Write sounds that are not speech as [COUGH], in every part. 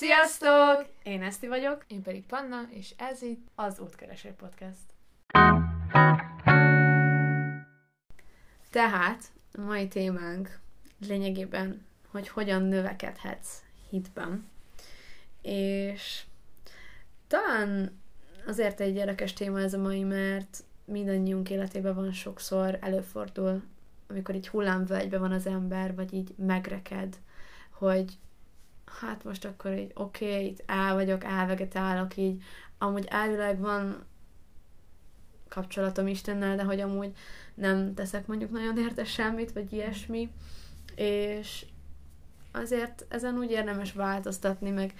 Sziasztok! Én Eszti vagyok, Én pedig Panna, és ez itt az Útkereső Podcast. Tehát a mai témánk lényegében, hogy hogyan növekedhetsz hitben. És talán azért egy érdekes téma ez a mai, mert mindannyiunk életében van sokszor, előfordul, amikor így hullámvölgybe van az ember, vagy így megreked, hogy hát most akkor így oké, okay, itt el vagyok, elvegetálok így, amúgy elvileg van kapcsolatom Istennel, de hogy amúgy nem teszek mondjuk nagyon érte semmit, vagy ilyesmi, és azért ezen úgy érdemes változtatni, meg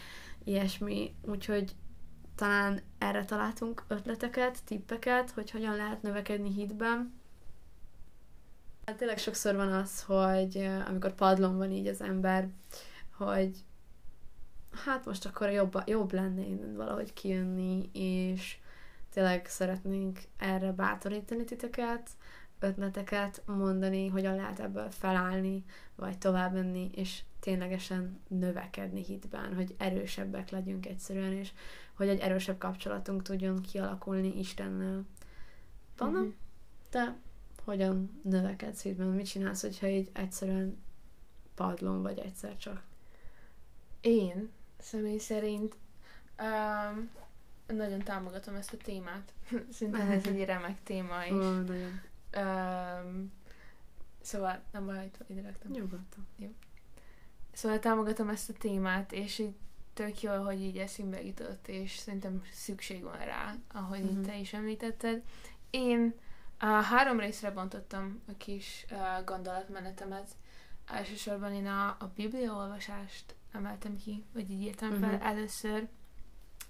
ilyesmi, úgyhogy talán erre találtunk ötleteket, tippeket, hogy hogyan lehet növekedni hitben. Hát tényleg sokszor van az, hogy eh, amikor padlón van így az ember, hogy hát most akkor jobb, jobb lenne innen valahogy kijönni, és tényleg szeretnénk erre bátorítani titeket, ötleteket mondani, hogyan lehet ebből felállni, vagy tovább menni, és ténylegesen növekedni hitben, hogy erősebbek legyünk egyszerűen, és hogy egy erősebb kapcsolatunk tudjon kialakulni Istennel. Panna, mm-hmm. te hogyan növekedsz hitben? Mit csinálsz, hogyha így egyszerűen padlón vagy egyszer csak? Én személy szerint um, nagyon támogatom ezt a témát. [LAUGHS] Szerintem ez egy remek téma is. Ó, nagyon. Um, szóval nem baj, hogy ide raktam. Nyugodtan. Jó. Szóval támogatom ezt a témát, és így tök jó, hogy így eszembe jutott, és szerintem szükség van rá, ahogy mm-hmm. te is említetted. Én uh, három részre bontottam a kis uh, gondolatmenetemet. Elsősorban én a, a bibliaolvasást emeltem ki, vagy így írtam fel uh-huh. először,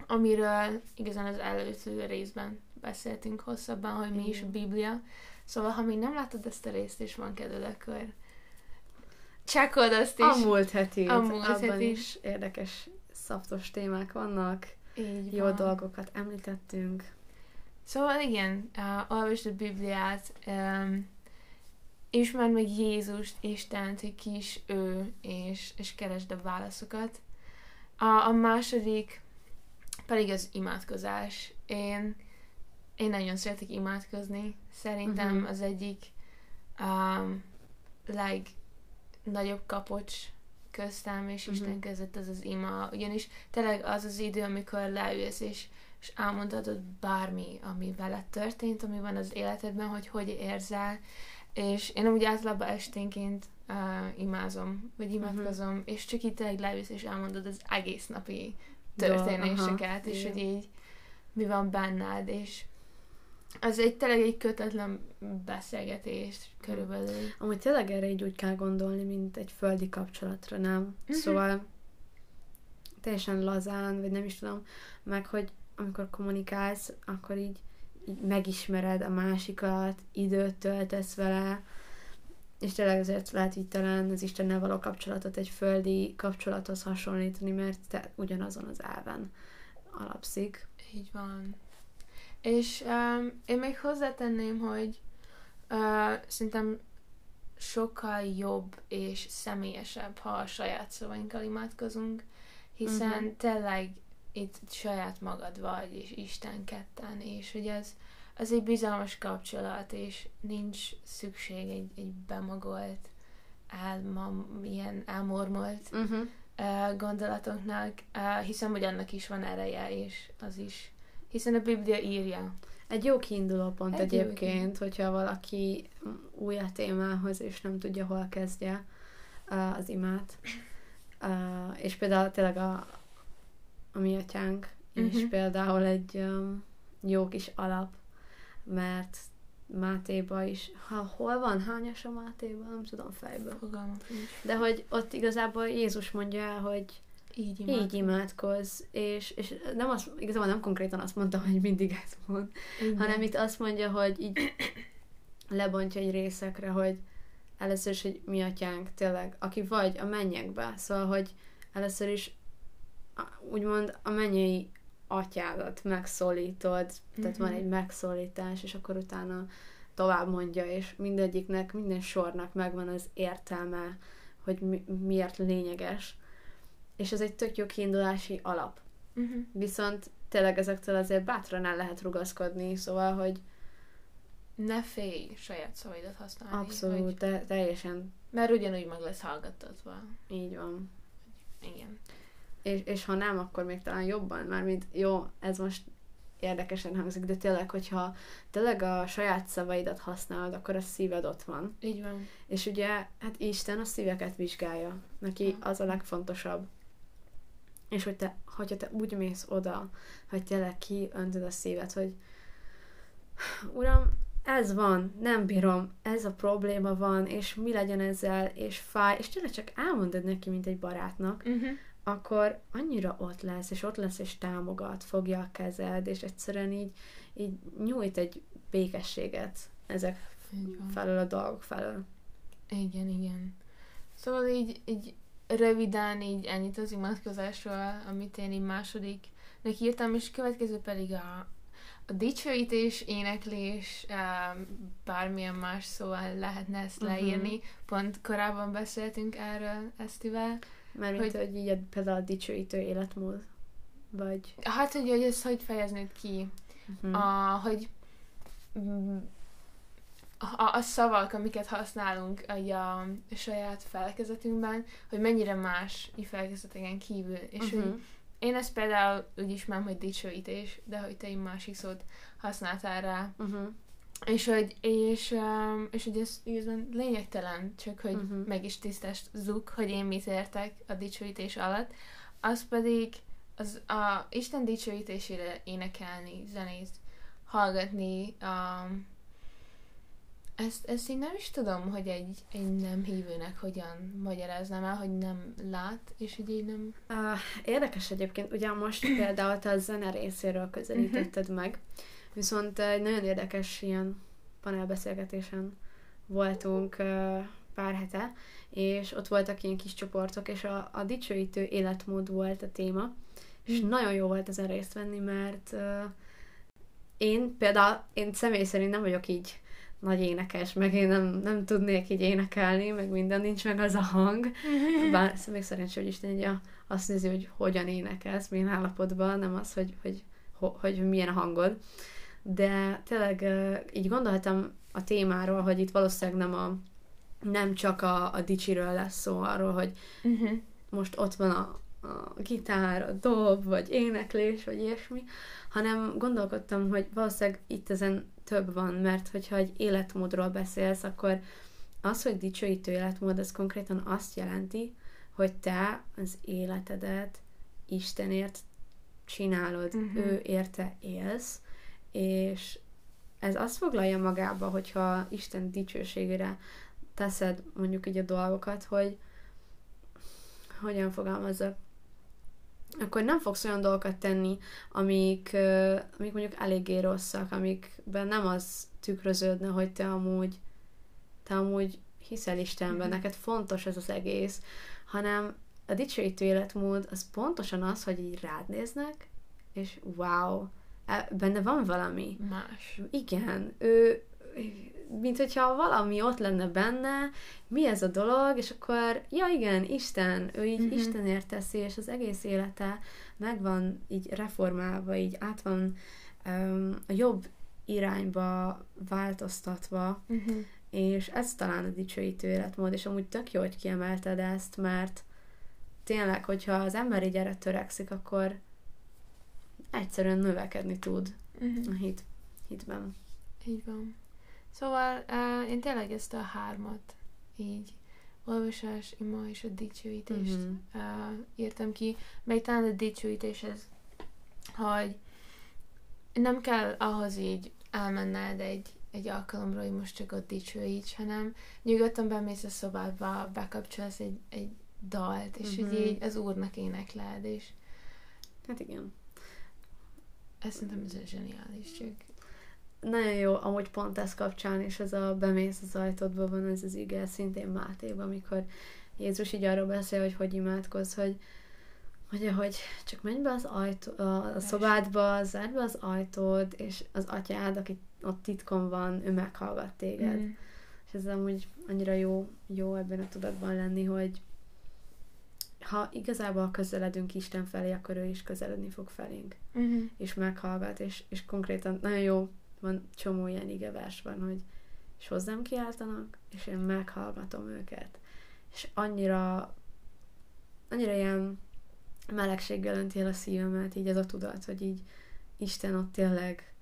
amiről igazán az előző részben beszéltünk hosszabban, hogy mi is a Biblia. Szóval, ha még nem láttad ezt a részt, és van kedved, akkor csekkold azt is. A múlt heti. A múlt abban heti. is érdekes, szaftos témák vannak, Így jó van. dolgokat említettünk. Szóval igen, uh, olvasd a Bibliát, um, ismerd meg Jézust, Istent, hogy ki is ő, és, és keresd a válaszokat. A, a második pedig az imádkozás. Én, én nagyon szeretek imádkozni. Szerintem Mhm. az egyik um, legnagyobb kapocs köztem és Mhm. Isten között az az ima. Ugyanis tényleg az az idő, amikor leülsz és, és elmondhatod bármi, ami veled történt, ami van az életedben, hogy hogy érzel. És én úgy általában esténként uh, imázom, vagy imádkozom, Mhm. és csak így tényleg leülsz és elmondod az egész napi történéseket, és igen. hogy így mi van benned, és az egy tényleg egy kötetlen beszélgetés körülbelül. Amúgy tényleg erre így úgy kell gondolni, mint egy földi kapcsolatra, nem? Mhm. Szóval teljesen lazán, vagy nem is tudom, meg hogy amikor kommunikálsz, akkor így, így megismered a másikat, időt töltesz vele, és tényleg azért lehet így talán az Istennel való kapcsolatot egy földi kapcsolathoz hasonlítani, mert te ugyanazon az elven alapszik. Így van. És um, én még hozzátenném, hogy uh, szerintem sokkal jobb és személyesebb, ha a saját szavainkkal imádkozunk, hiszen uh-huh. tényleg itt saját magad vagy, és Isten ketten, és hogy ez, az egy bizalmas kapcsolat, és nincs szükség egy, egy bemagolt, elma, ilyen elmormolt Uh-huh. uh, gondolatoknak, uh, hiszem, hogy annak is van ereje, és az is. Hiszen a Biblia írja. Egy jó kiinduló pont Egy jó egyébként, hogyha valaki új a témához, és nem tudja, hol kezdje uh, az imát. Uh, és például tényleg a, a mi atyánk is Mhm. például egy um, jó kis alap, mert Mátéba is, ha hol van, hányas a Mátéba, nem tudom fejből. Fogalmam. De hogy ott igazából Jézus mondja el, hogy Így így imádkozz, és, és nem azt, igazából nem konkrétan azt mondta, hogy mindig ezt mond, Igen. hanem itt azt mondja, hogy így lebontja egy részekre, hogy először is, hogy mi atyánk, tényleg, aki vagy a mennyekbe, szóval, hogy először is úgymond a mennyei atyádat megszólítod, tehát van Mhm. egy megszólítás, és akkor utána tovább mondja, és mindegyiknek, minden sornak megvan az értelme, hogy mi, miért lényeges. és ez egy tök jó kiindulási alap. Uh-huh. Viszont tényleg ezektől azért bátran el lehet rugaszkodni, szóval, hogy Ne félj saját szavaidat használni. abszolút, Hogy, te, teljesen mert ugyanúgy meg lesz hallgattatva. így van. Igen. És, és ha nem, akkor még talán jobban, mármint jó, ez most érdekesen hangzik, de tényleg, hogyha tényleg a saját szavaidat használod, akkor a szíved ott van. Így van. És ugye, hát Isten a szíveket vizsgálja. Neki Ja. az a legfontosabb. És hogy te, hogyha te úgy mész oda, hogy tényleg kiöntöd a szívet, hogy Uram, ez van, nem bírom, ez a probléma van, és mi legyen ezzel, és fáj, és tényleg csak elmondod neki, mint egy barátnak, Uh-huh. Akkor annyira ott lesz, és ott lesz, és támogat, fogja a kezed, és egyszerűen így, így nyújt egy békességet ezek felől a dolgok felől. Igen, igen. Szóval így, így röviden így ennyit az imádkozásról, amit én így másodiknak írtam, és következő pedig a, a dicsőítés, éneklés, bármilyen más szóval lehetne ezt Mhm. leírni. Pont korábban beszéltünk erről, Esztivel. Mert mint, Hogy- hogy, így a, például a dicsőítő életmód, vagy... Hát, hogy, hogy ezt hogy fejeznéd ki? Hm. A, hogy a, a szavak, amiket használunk a, a saját felkezetünkben, hogy mennyire más i felkezeteken kívül. És uh-huh. hogy én ezt például úgy ismerem, hogy dicsőítés, de hogy te egy másik szót használtál rá. Uh-huh. És hogy, és, um, és hogy ez igazán lényegtelen, csak hogy Mhm. meg is tisztázzuk, hogy én mit értek a dicsőítés alatt. Az pedig az a Isten dicsőítésére énekelni, zenét, hallgatni. Um, ezt, ezt én nem is tudom, hogy egy, egy nem hívőnek hogyan magyaráznám el, hogy nem lát, és hogy így nem... Uh, érdekes egyébként, ugye most [COUGHS] például te a zene részéről közelítetted meg, viszont egy nagyon érdekes ilyen panelbeszélgetésen voltunk uh, pár hete, és ott voltak ilyen kis csoportok, és a, a dicsőítő életmód volt a téma, és Mm. nagyon jó volt ezen részt venni, mert uh, én például, én személy szerint nem vagyok így nagy énekes, meg én nem, nem tudnék így énekelni, meg minden, nincs meg az a hang, [LAUGHS] bár még szerencsé, hogy Isten így azt nézi, hogy hogyan énekelsz, milyen állapotban, nem az, hogy, hogy, hogy, hogy milyen a hangod. De tényleg így gondoltam a témáról, hogy itt valószínűleg nem, a, nem csak a, a dicsiről lesz szó, arról, hogy Uh-huh. most ott van a, a gitár, a dob, vagy éneklés, vagy ilyesmi, hanem gondolkodtam, hogy valószínűleg itt ezen több van, mert hogyha egy életmódról beszélsz, akkor az, hogy dicsőítő életmód, az konkrétan azt jelenti, hogy te az életedet Istenért csinálod, uh-huh. ő érte élsz, és ez azt foglalja magába, hogyha Isten dicsőségére teszed mondjuk így a dolgokat, hogy hogyan fogalmazzak, akkor nem fogsz olyan dolgokat tenni, amik, amik mondjuk eléggé rosszak, amikben nem az tükröződne, hogy te amúgy, te amúgy hiszel Istenben, Mhm. neked fontos ez az egész, hanem a dicsőítő életmód az pontosan az, hogy így rád néznek, és wow, benne van valami. Más. Igen, ő, mint hogyha valami ott lenne benne, mi ez a dolog, és akkor, ja igen, Isten, ő így Mhm. uh-huh. Istenért teszi, és az egész élete meg van így reformálva, így át van um, a jobb irányba változtatva, Uh-huh. és ez talán a dicsőítő életmód, és amúgy tök jó, hogy kiemelted ezt, mert tényleg, hogyha az ember így erre törekszik, akkor egyszerűen növekedni tud Uh-huh. a hit, hitben. Így van. Szóval uh, én tényleg ezt a hármat így olvasás, ima és a dicsőítést Mhm. uh, írtam ki. Meg talán a dicsőítéshez, hogy nem kell ahhoz így elmenned egy, egy alkalomra, hogy most csak ott dicsőíts, hanem nyugodtan bemész a szobádba, bekapcsolsz egy, egy dalt, és Mhm. hogy így az úrnak énekled, és Hát igen. Ezt szerintem ez a zseniális, csak Nagyon jó, amúgy pont ez kapcsán, és ez a bemész az ajtódba van ez az ige, szintén Mátéban, amikor Jézus így arról beszél, hogy hogy imádkozz, hogy Mondja, hogy csak menj be az ajtó, a, a szobádba, zárd be az ajtód, és az atyád, aki ott titkon van, ő meghallgat téged. Mhm. És ez amúgy annyira jó, jó ebben a tudatban lenni, hogy ha igazából közeledünk Isten felé, akkor ő is közeledni fog felénk. Uh-huh. És meghallgat, és, és konkrétan nagyon jó, van csomó ilyen igevers van, hogy és hozzám kiáltanak, és én meghallgatom őket. És annyira, annyira ilyen melegséggel önti el a szívemet, így ez a tudat, hogy így Isten ott tényleg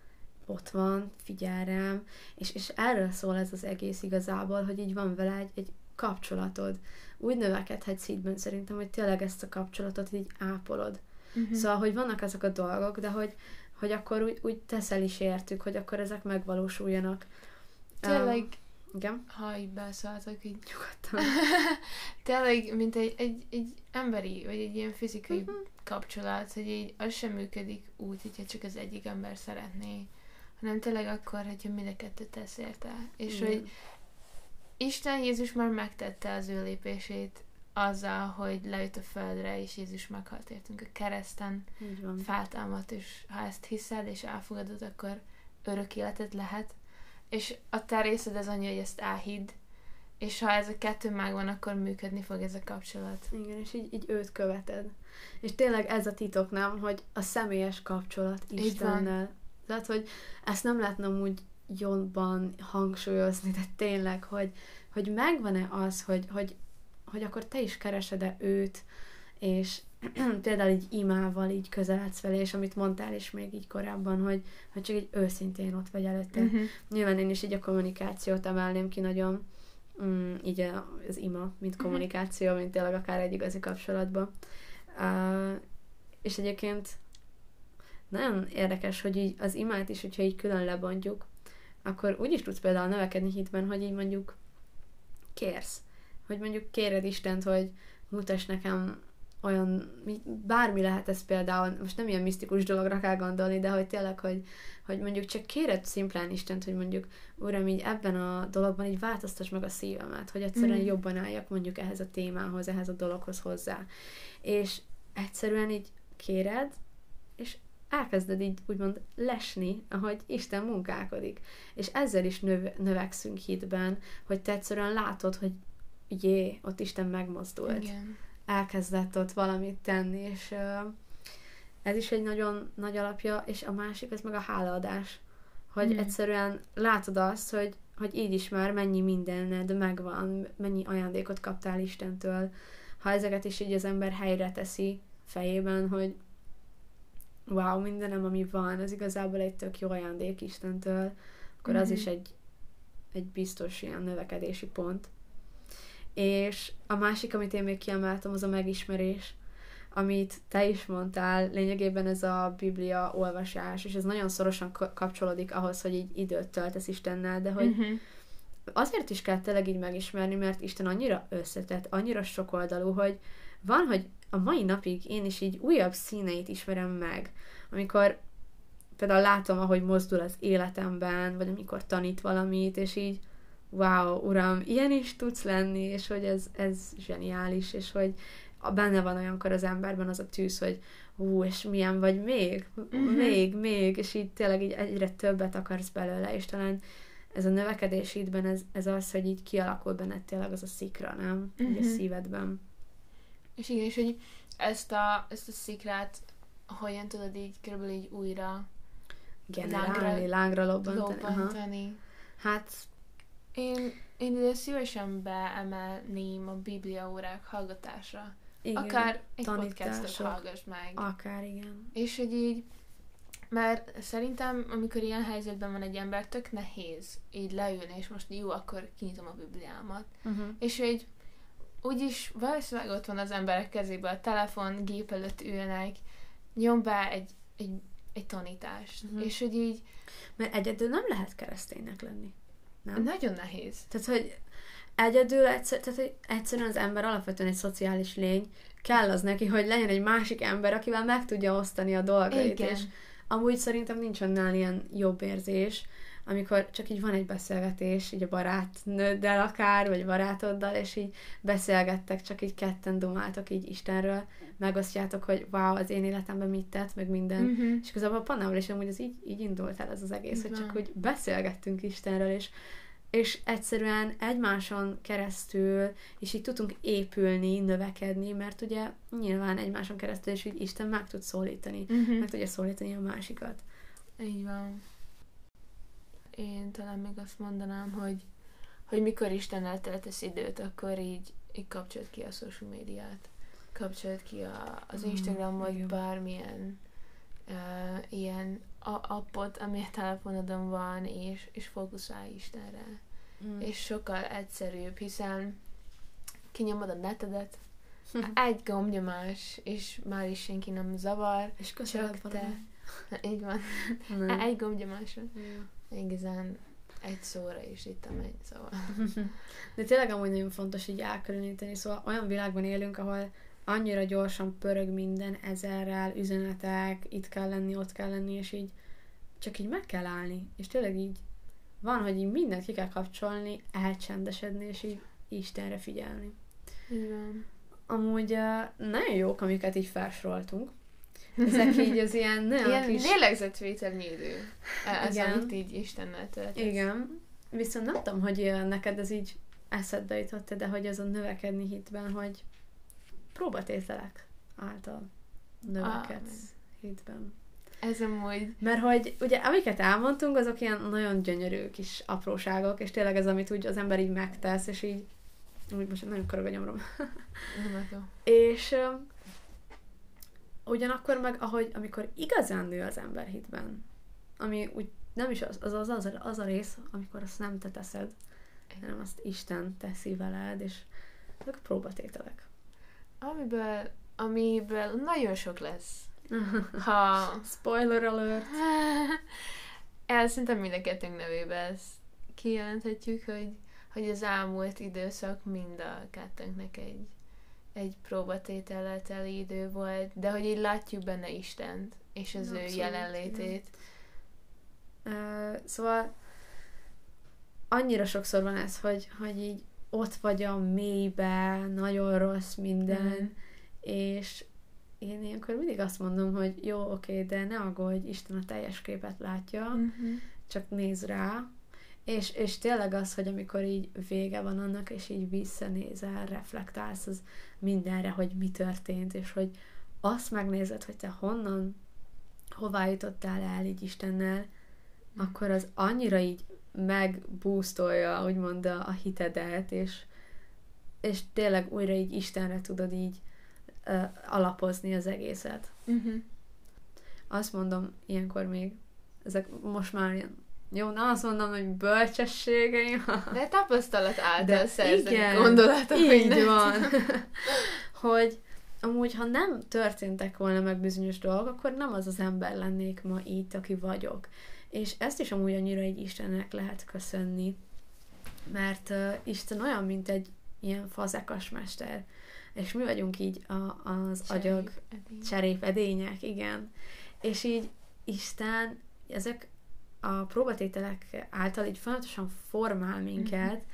ott van, figyel rám, és, és erről szól ez az egész igazából, hogy így van vele egy, egy kapcsolatod. Úgy növekedhetsz szívben szerintem, hogy tényleg ezt a kapcsolatot így ápolod. Uh-huh. Szóval, hogy vannak ezek a dolgok, de hogy, hogy akkor úgy, úgy teszel is értük, hogy akkor ezek megvalósuljanak. Tényleg, um, igen? ha így beszóltok, így Nyugodtan. [LAUGHS] tényleg, mint egy, egy, egy emberi, vagy egy ilyen fizikai uh-huh. kapcsolat, hogy így az sem működik úgy, hogyha csak az egyik ember szeretné, hanem tényleg akkor, hogyha mind a kettő tesz érte. És Igen. hogy Isten Jézus már megtette az ő lépését azzal, hogy lejött a földre, és Jézus meghalt értünk a kereszten, feltámadt, és ha ezt hiszed, és elfogadod, akkor örök életed lehet. És a te részed az annyi, hogy ezt elhidd, és ha ez a kettő megvan, akkor működni fog ez a kapcsolat. Igen, és így, így őt követed. És tényleg ez a titok, nem, hogy a személyes kapcsolat Istennel. Tehát, hogy ezt nem lehetne úgy jobban hangsúlyozni, de tényleg, hogy, hogy megvan-e az, hogy, hogy, hogy akkor te is keresed-e őt, és [CLEARS THROAT] például így imával így közeledsz vele, és amit mondtál is még így korábban, hogy, hogy csak egy őszintén ott vagy előtte. Uh-huh. Nyilván én is így a kommunikációt emelném ki nagyon, mm, így az ima, mint mhm. kommunikáció, uh-huh. mint tényleg akár egy igazi kapcsolatban. Uh, és egyébként nagyon érdekes, hogy így az imát is, hogyha így külön lebontjuk, akkor úgy is tudsz például növekedni hitben, hogy így mondjuk kérsz. Hogy mondjuk kéred Istent, hogy mutass nekem olyan, bármi lehet ez például, most nem ilyen misztikus dologra kell gondolni, de hogy tényleg, hogy, hogy mondjuk csak kéred szimplán Istent, hogy mondjuk, Uram, így ebben a dologban így változtass meg a szívemet, hogy egyszerűen mm. jobban álljak mondjuk ehhez a témához, ehhez a dologhoz hozzá. És egyszerűen így kéred, és elkezded így úgymond lesni, ahogy Isten munkálkodik. És ezzel is növ- növekszünk hitben, hogy te egyszerűen látod, hogy jé, ott Isten megmozdult. Igen. Elkezdett ott valamit tenni, és uh, ez is egy nagyon nagy alapja, és a másik, ez meg a hálaadás. Hogy mm. egyszerűen látod azt, hogy, hogy így is már mennyi mindened megvan, mennyi ajándékot kaptál Istentől. Ha ezeket is így az ember helyre teszi fejében, hogy wow, mindenem, ami van, az igazából egy tök jó ajándék Istentől, akkor mm-hmm. az is mhm. egy, egy biztos ilyen növekedési pont. És a másik, amit én még kiemeltem, az a megismerés, amit te is mondtál, lényegében ez a Biblia olvasás, és ez nagyon szorosan kapcsolódik ahhoz, hogy így időt töltesz Istennel, de hogy mm-hmm. azért is kell tényleg így megismerni, mert Isten annyira összetett, annyira sokoldalú, hogy van, hogy a mai napig én is így újabb színeit ismerem meg, amikor például látom, ahogy mozdul az életemben, vagy amikor tanít valamit, és így wow, uram, ilyen is tudsz lenni, és hogy ez, ez zseniális, és hogy benne van olyankor az emberben az a tűz, hogy hú, és milyen vagy még, uh-huh. még, még, és így tényleg így egyre többet akarsz belőle, és talán ez a növekedés ídben, ez, ez az, hogy így kialakul benned tényleg az a szikra, nem? Uh-huh. Így a szívedben. És igen, és hogy ezt a, ezt a szikrát hogyan tudod így körülbelül így újra generálni, lángra, lángra lobbantani. lobbantani. Hát én, én ide szívesen beemelném a Biblia órák hallgatásra. Igen, Akár egy podcastot hallgass meg. Akár, igen. És hogy így, mert szerintem, amikor ilyen helyzetben van egy ember, tök nehéz így leülni, és most jó, akkor kinyitom a Bibliámat. Uh-huh. És hogy úgyis valószínűleg ott van az emberek kezében a telefon, gép előtt ülnek, nyom be egy, egy, egy tanítást. Uh-huh. És hogy így... Mert egyedül nem lehet kereszténynek lenni. Nem? Nagyon nehéz. Tehát, hogy egyedül, egyszer, tehát, hogy egyszerűen az ember alapvetően egy szociális lény, kell az neki, hogy legyen egy másik ember, akivel meg tudja osztani a dolgait, Igen. és amúgy szerintem nincs annál ilyen jobb érzés, amikor csak így van egy beszélgetés, így a barátnőddel akár, vagy barátoddal, és így beszélgettek, csak így ketten dumáltok így Istenről, megosztjátok, hogy wow, az én életemben mit tett, meg minden. Uh-huh. És igazából a Pannával is amúgy az így, így indult el ez az egész, hogy csak úgy beszélgettünk Istenről, és és egyszerűen egymáson keresztül, és így tudtunk épülni, növekedni, mert ugye nyilván egymáson keresztül is így Isten meg tud szólítani, Uh-huh. meg tudja szólítani a másikat. Így van. Én talán még azt mondanám, hogy, hogy mikor Istennel töltesz időt, akkor így, így kapcsolt ki a social médiát. Kapcsolt ki a, az Mm, Instagramot, igen. bármilyen uh, ilyen a- appot, ami a telefonodon van, és, és fókuszálj Istenre. Mm. És sokkal egyszerűbb, hiszen kinyomod a netedet, egy gombnyomás, és már is senki nem zavar, és csak te. Így van. Nem. Egy gombnyomásra. Ja. Igazán egy szóra is itt a megy, szóval. [LAUGHS] De tényleg amúgy nagyon fontos így elkülöníteni, szóval olyan világban élünk, ahol annyira gyorsan pörög minden ezerrel, üzenetek, itt kell lenni, ott kell lenni, és így csak így meg kell állni. És tényleg így van, hogy így mindent ki kell kapcsolni, elcsendesedni, és így Istenre figyelni. Van. Amúgy uh, nagyon jók, amiket így felsoroltunk. Ezek így az ilyen nagyon Ilyen kis... lélegzetvételnyi idő. Ez, Igen. amit így Istennel töltesz. Igen. Viszont nem tudom, hogy neked ez így eszedbe jutott de hogy ez a növekedni hitben, hogy próbatételek által növekedsz Amen. hitben. Ez amúgy... Mert hogy ugye amiket elmondtunk, azok ilyen nagyon gyönyörű kis apróságok, és tényleg ez, amit úgy az ember így megtesz, és így úgy most nagyon körög a nyomrom. [LAUGHS] És ugyanakkor meg, ahogy, amikor igazán nő az ember hitben, ami úgy nem is az, az, az, az, a- az a rész, amikor azt nem te teszed, hanem azt Isten teszi veled, és ezek próbatételek. Amiből, amiből nagyon sok lesz. [LAUGHS] Ha... Spoiler alert! [LAUGHS] El szerintem mind a kettőnk nevében ezt kijelenthetjük, hogy, hogy az elmúlt időszak mind a kettőnknek egy, egy próbatétellel teli idő volt, de hogy így látjuk benne Istent, és az ő Abszolút, jelenlétét. Ö, szóval annyira sokszor van ez, hogy, hogy így ott vagy a mélybe, nagyon rossz minden, Mhm. és én ilyenkor mindig azt mondom, hogy jó, oké, de ne aggódj, Isten a teljes képet látja, Mhm. csak néz rá, és, és tényleg az, hogy amikor így vége van annak, és így visszanézel, reflektálsz az mindenre, hogy mi történt, és hogy azt megnézed, hogy te honnan, hová jutottál el így Istennel, akkor az annyira így megbúztolja, úgymond a, a hitedet, és, és tényleg újra így Istenre tudod így uh, alapozni az egészet. Mhm. Azt mondom ilyenkor még, ezek most már ilyen, jó, nem azt mondom, hogy bölcsességeim, De tapasztalat által szerzett gondolatok. így mindent. van. hogy amúgy, ha nem történtek volna meg bizonyos dolgok, akkor nem az az ember lennék ma itt, aki vagyok. És ezt is amúgy annyira egy Istennek lehet köszönni, mert uh, Isten olyan, mint egy ilyen fazekas mester, és mi vagyunk így a, az agyag Edény. cserépedények, igen. És így Isten ezek a próbatételek által így folyamatosan formál minket,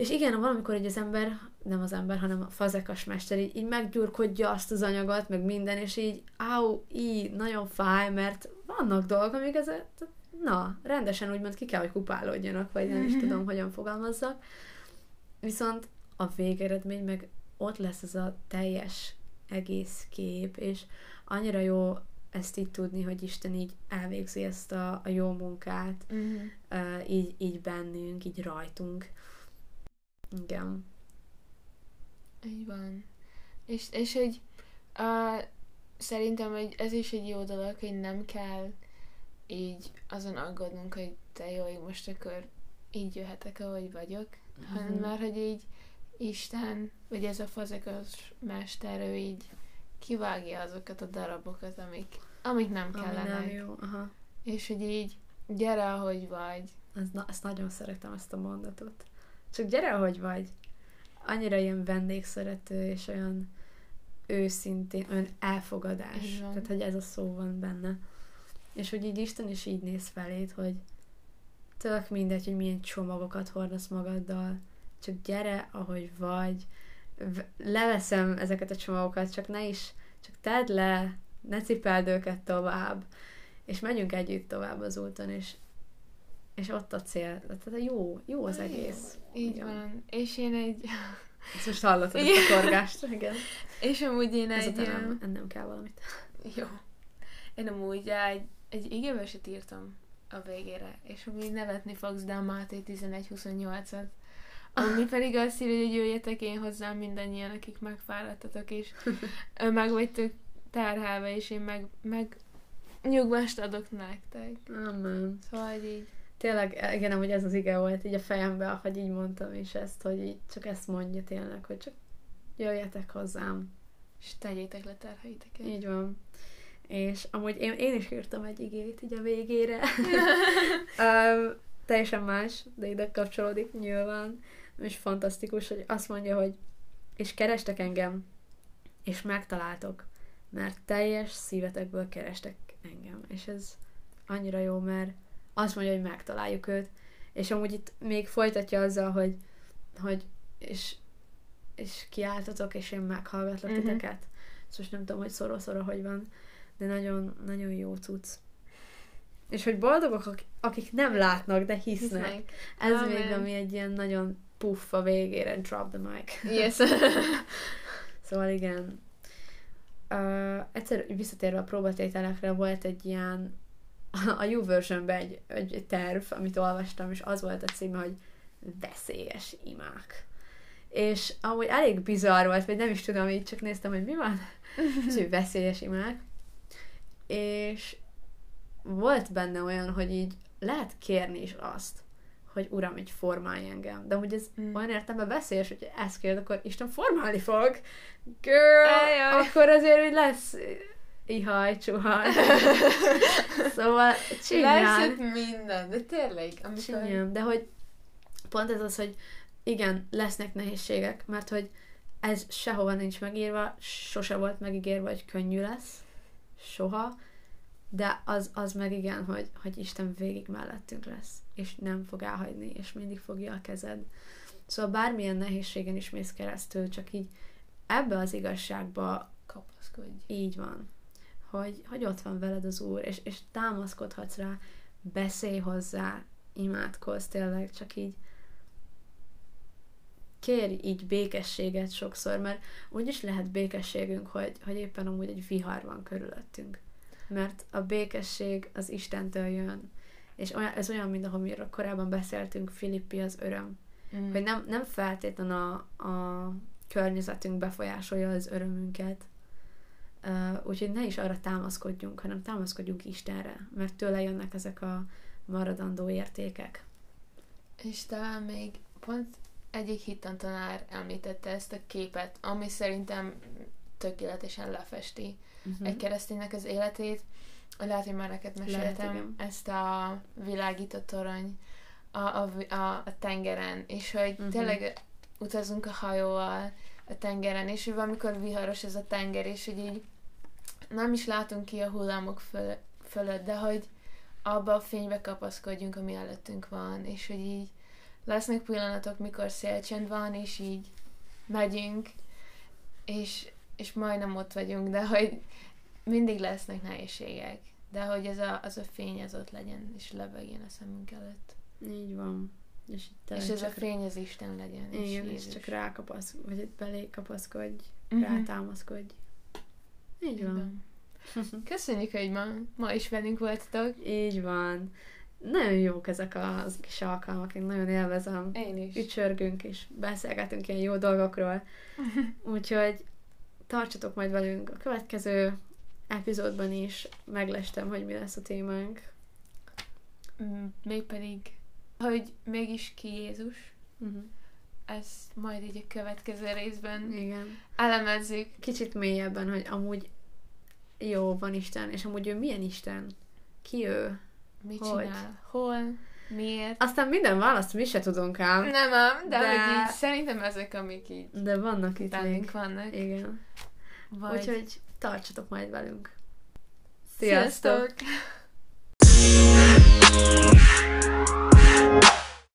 és igen, valamikor így az ember, nem az ember, hanem a fazekas mester így, így meggyurkodja azt az anyagot, meg minden, és így áú, így nagyon fáj, mert vannak dolgok, amik ez, na, rendesen úgymond ki kell, hogy kupálódjanak, vagy nem is tudom, hogyan fogalmazzak. Viszont a végeredmény meg ott lesz ez a teljes egész kép, és annyira jó ezt így tudni, hogy Isten így elvégzi ezt a, a jó munkát, Mhm. uh, így, így bennünk, így rajtunk. Igen. Így van. És, és hogy uh, szerintem hogy ez is egy jó dolog, hogy nem kell így azon aggódnunk, hogy te jó, hogy most akkor így jöhetek, ahogy vagyok, mm-hmm. hanem Mhm. már, hogy így Isten, vagy ez a fazekas mester, ő így kivágja azokat a darabokat, amik, amik nem Ami kellenek. nem jó. Aha. És hogy így gyere, ahogy vagy. Ez, na, ezt nagyon szeretem, ezt a mondatot. Csak gyere, ahogy vagy. Annyira ilyen vendégszerető, és olyan őszintén, olyan elfogadás. Van. Tehát, hogy ez a szó van benne. És hogy így Isten is így néz feléd, hogy tök mindegy, hogy milyen csomagokat hordasz magaddal, csak gyere, ahogy vagy. Leveszem ezeket a csomagokat, csak ne is, csak tedd le, ne cipeld őket tovább, és megyünk együtt tovább az úton, és, és ott a cél. Tehát jó, jó az egész. Így igen. van. És én egy... Ezt most hallottad ezt a korgást, igen. És amúgy én egy... nem, ennem kell valamit. Jó. Én amúgy egy, egy igéveset írtam a végére, és amúgy nevetni fogsz, de a Máté 11-28-at. Ami pedig azt írja, hogy jöjjetek én hozzám mindannyian, akik megfáradtatok, és meg vagytok terhelve, és én meg, meg nyugvást adok nektek. Amen. Szóval így. Tényleg, igen, hogy ez az ige volt így a fejembe, ahogy így mondtam is ezt, hogy így csak ezt mondja tényleg, hogy csak jöjjetek hozzám. És tegyétek le terheiteket. Így van. És amúgy én, én is írtam egy igét így a végére. [LAUGHS] um, teljesen más, de ide kapcsolódik nyilván. És fantasztikus, hogy azt mondja, hogy és kerestek engem, és megtaláltok, mert teljes szívetekből kerestek engem. És ez annyira jó, mert azt mondja, hogy megtaláljuk őt. És amúgy itt még folytatja azzal, hogy, hogy és, és kiáltotok, és én meghallgatlak uh-huh. titeket. Szóval nem tudom, hogy szoró-szoró hogy van, de nagyon, nagyon jó tudsz. És hogy boldogok, akik nem látnak, de hisznek. hisznek. Ez Amen. még ami egy ilyen nagyon puff a végére, drop the mic. Yes. [LAUGHS] szóval igen. Uh, egyszer visszatérve a próbatételekre volt egy ilyen a YouVersion-ben egy, egy terv, amit olvastam, és az volt a címe, hogy veszélyes imák. És amúgy elég bizarr volt, vagy nem is tudom, így csak néztem, hogy mi van. És hogy veszélyes imák. És volt benne olyan, hogy így lehet kérni is azt, hogy Uram, így formálj engem. De hogy ez mm. olyan értelemben veszélyes, hogy ezt kérd, akkor Isten formálni fog. Girl! Ajaj. Akkor azért, hogy lesz ihaj, csuhaj. [LAUGHS] szóval csinálj. Lesz minden, de tényleg. Amikor... Csinyám, de hogy pont ez az, hogy igen, lesznek nehézségek, mert hogy ez sehova nincs megírva, sose volt megígérve, hogy könnyű lesz. Soha. De az, az meg igen, hogy, hogy Isten végig mellettünk lesz, és nem fog elhagyni, és mindig fogja a kezed. Szóval bármilyen nehézségen is mész keresztül, csak így ebbe az igazságba kapaszkodj. Így van hogy, hogy ott van veled az Úr, és, és támaszkodhatsz rá, beszélj hozzá, imádkozz tényleg, csak így kérj így békességet sokszor, mert úgyis lehet békességünk, hogy, hogy éppen amúgy egy vihar van körülöttünk. Mert a békesség az Istentől jön. És olyan, ez olyan, mint ahogy korábban beszéltünk, Filippi az öröm. Mm. Hogy nem, nem feltétlen a, a környezetünk befolyásolja az örömünket, Uh, úgyhogy ne is arra támaszkodjunk, hanem támaszkodjunk Istenre, mert tőle jönnek ezek a maradandó értékek. És talán még pont egyik hittantanár említette ezt a képet, ami szerintem tökéletesen lefesti uh-huh. egy kereszténynek az életét. Lehet, hogy már neked meséltem Lehet, ezt a világított torony a, a, a, a tengeren, és hogy uh-huh. tényleg utazunk a hajóval, a tengeren, és hogy valamikor viharos ez a tenger, és hogy így nem is látunk ki a hullámok föl, fölött, de hogy abba a fénybe kapaszkodjunk, ami előttünk van, és hogy így lesznek pillanatok, mikor szélcsend van, és így megyünk, és, és majdnem ott vagyunk, de hogy mindig lesznek nehézségek, de hogy ez a, az a fény az ott legyen, és lebegjen a szemünk előtt. Így van. És, és ez a fény az Isten legyen. Igen, és, és csak rákapasz, vagy belé kapaszkodj, uh-huh. rátámaszkodj. Így van. [LAUGHS] Köszönjük, hogy ma, ma is velünk voltatok. Így van. Nagyon jók ezek a kis alkalmak, én nagyon élvezem. Én is. Ücsörgünk és beszélgetünk ilyen jó dolgokról. Úgyhogy [LAUGHS] tartsatok majd velünk a következő epizódban is. Meglestem, hogy mi lesz a témánk. Mm, mégpedig, hogy mégis ki Jézus. Uh-huh ezt majd így a következő részben Igen. elemezzük. Kicsit mélyebben, hogy amúgy jó, van Isten, és amúgy ő milyen Isten? Ki ő? Mit hogy? csinál? Hol? Miért? Aztán minden választ mi se tudunk ám. Nem ám, de, de... Hogy így, szerintem ezek, amik így De vannak itt vannak. Igen. Vagy... Úgyhogy tartsatok majd velünk. Sziasztok! Sziasztok! [LAUGHS]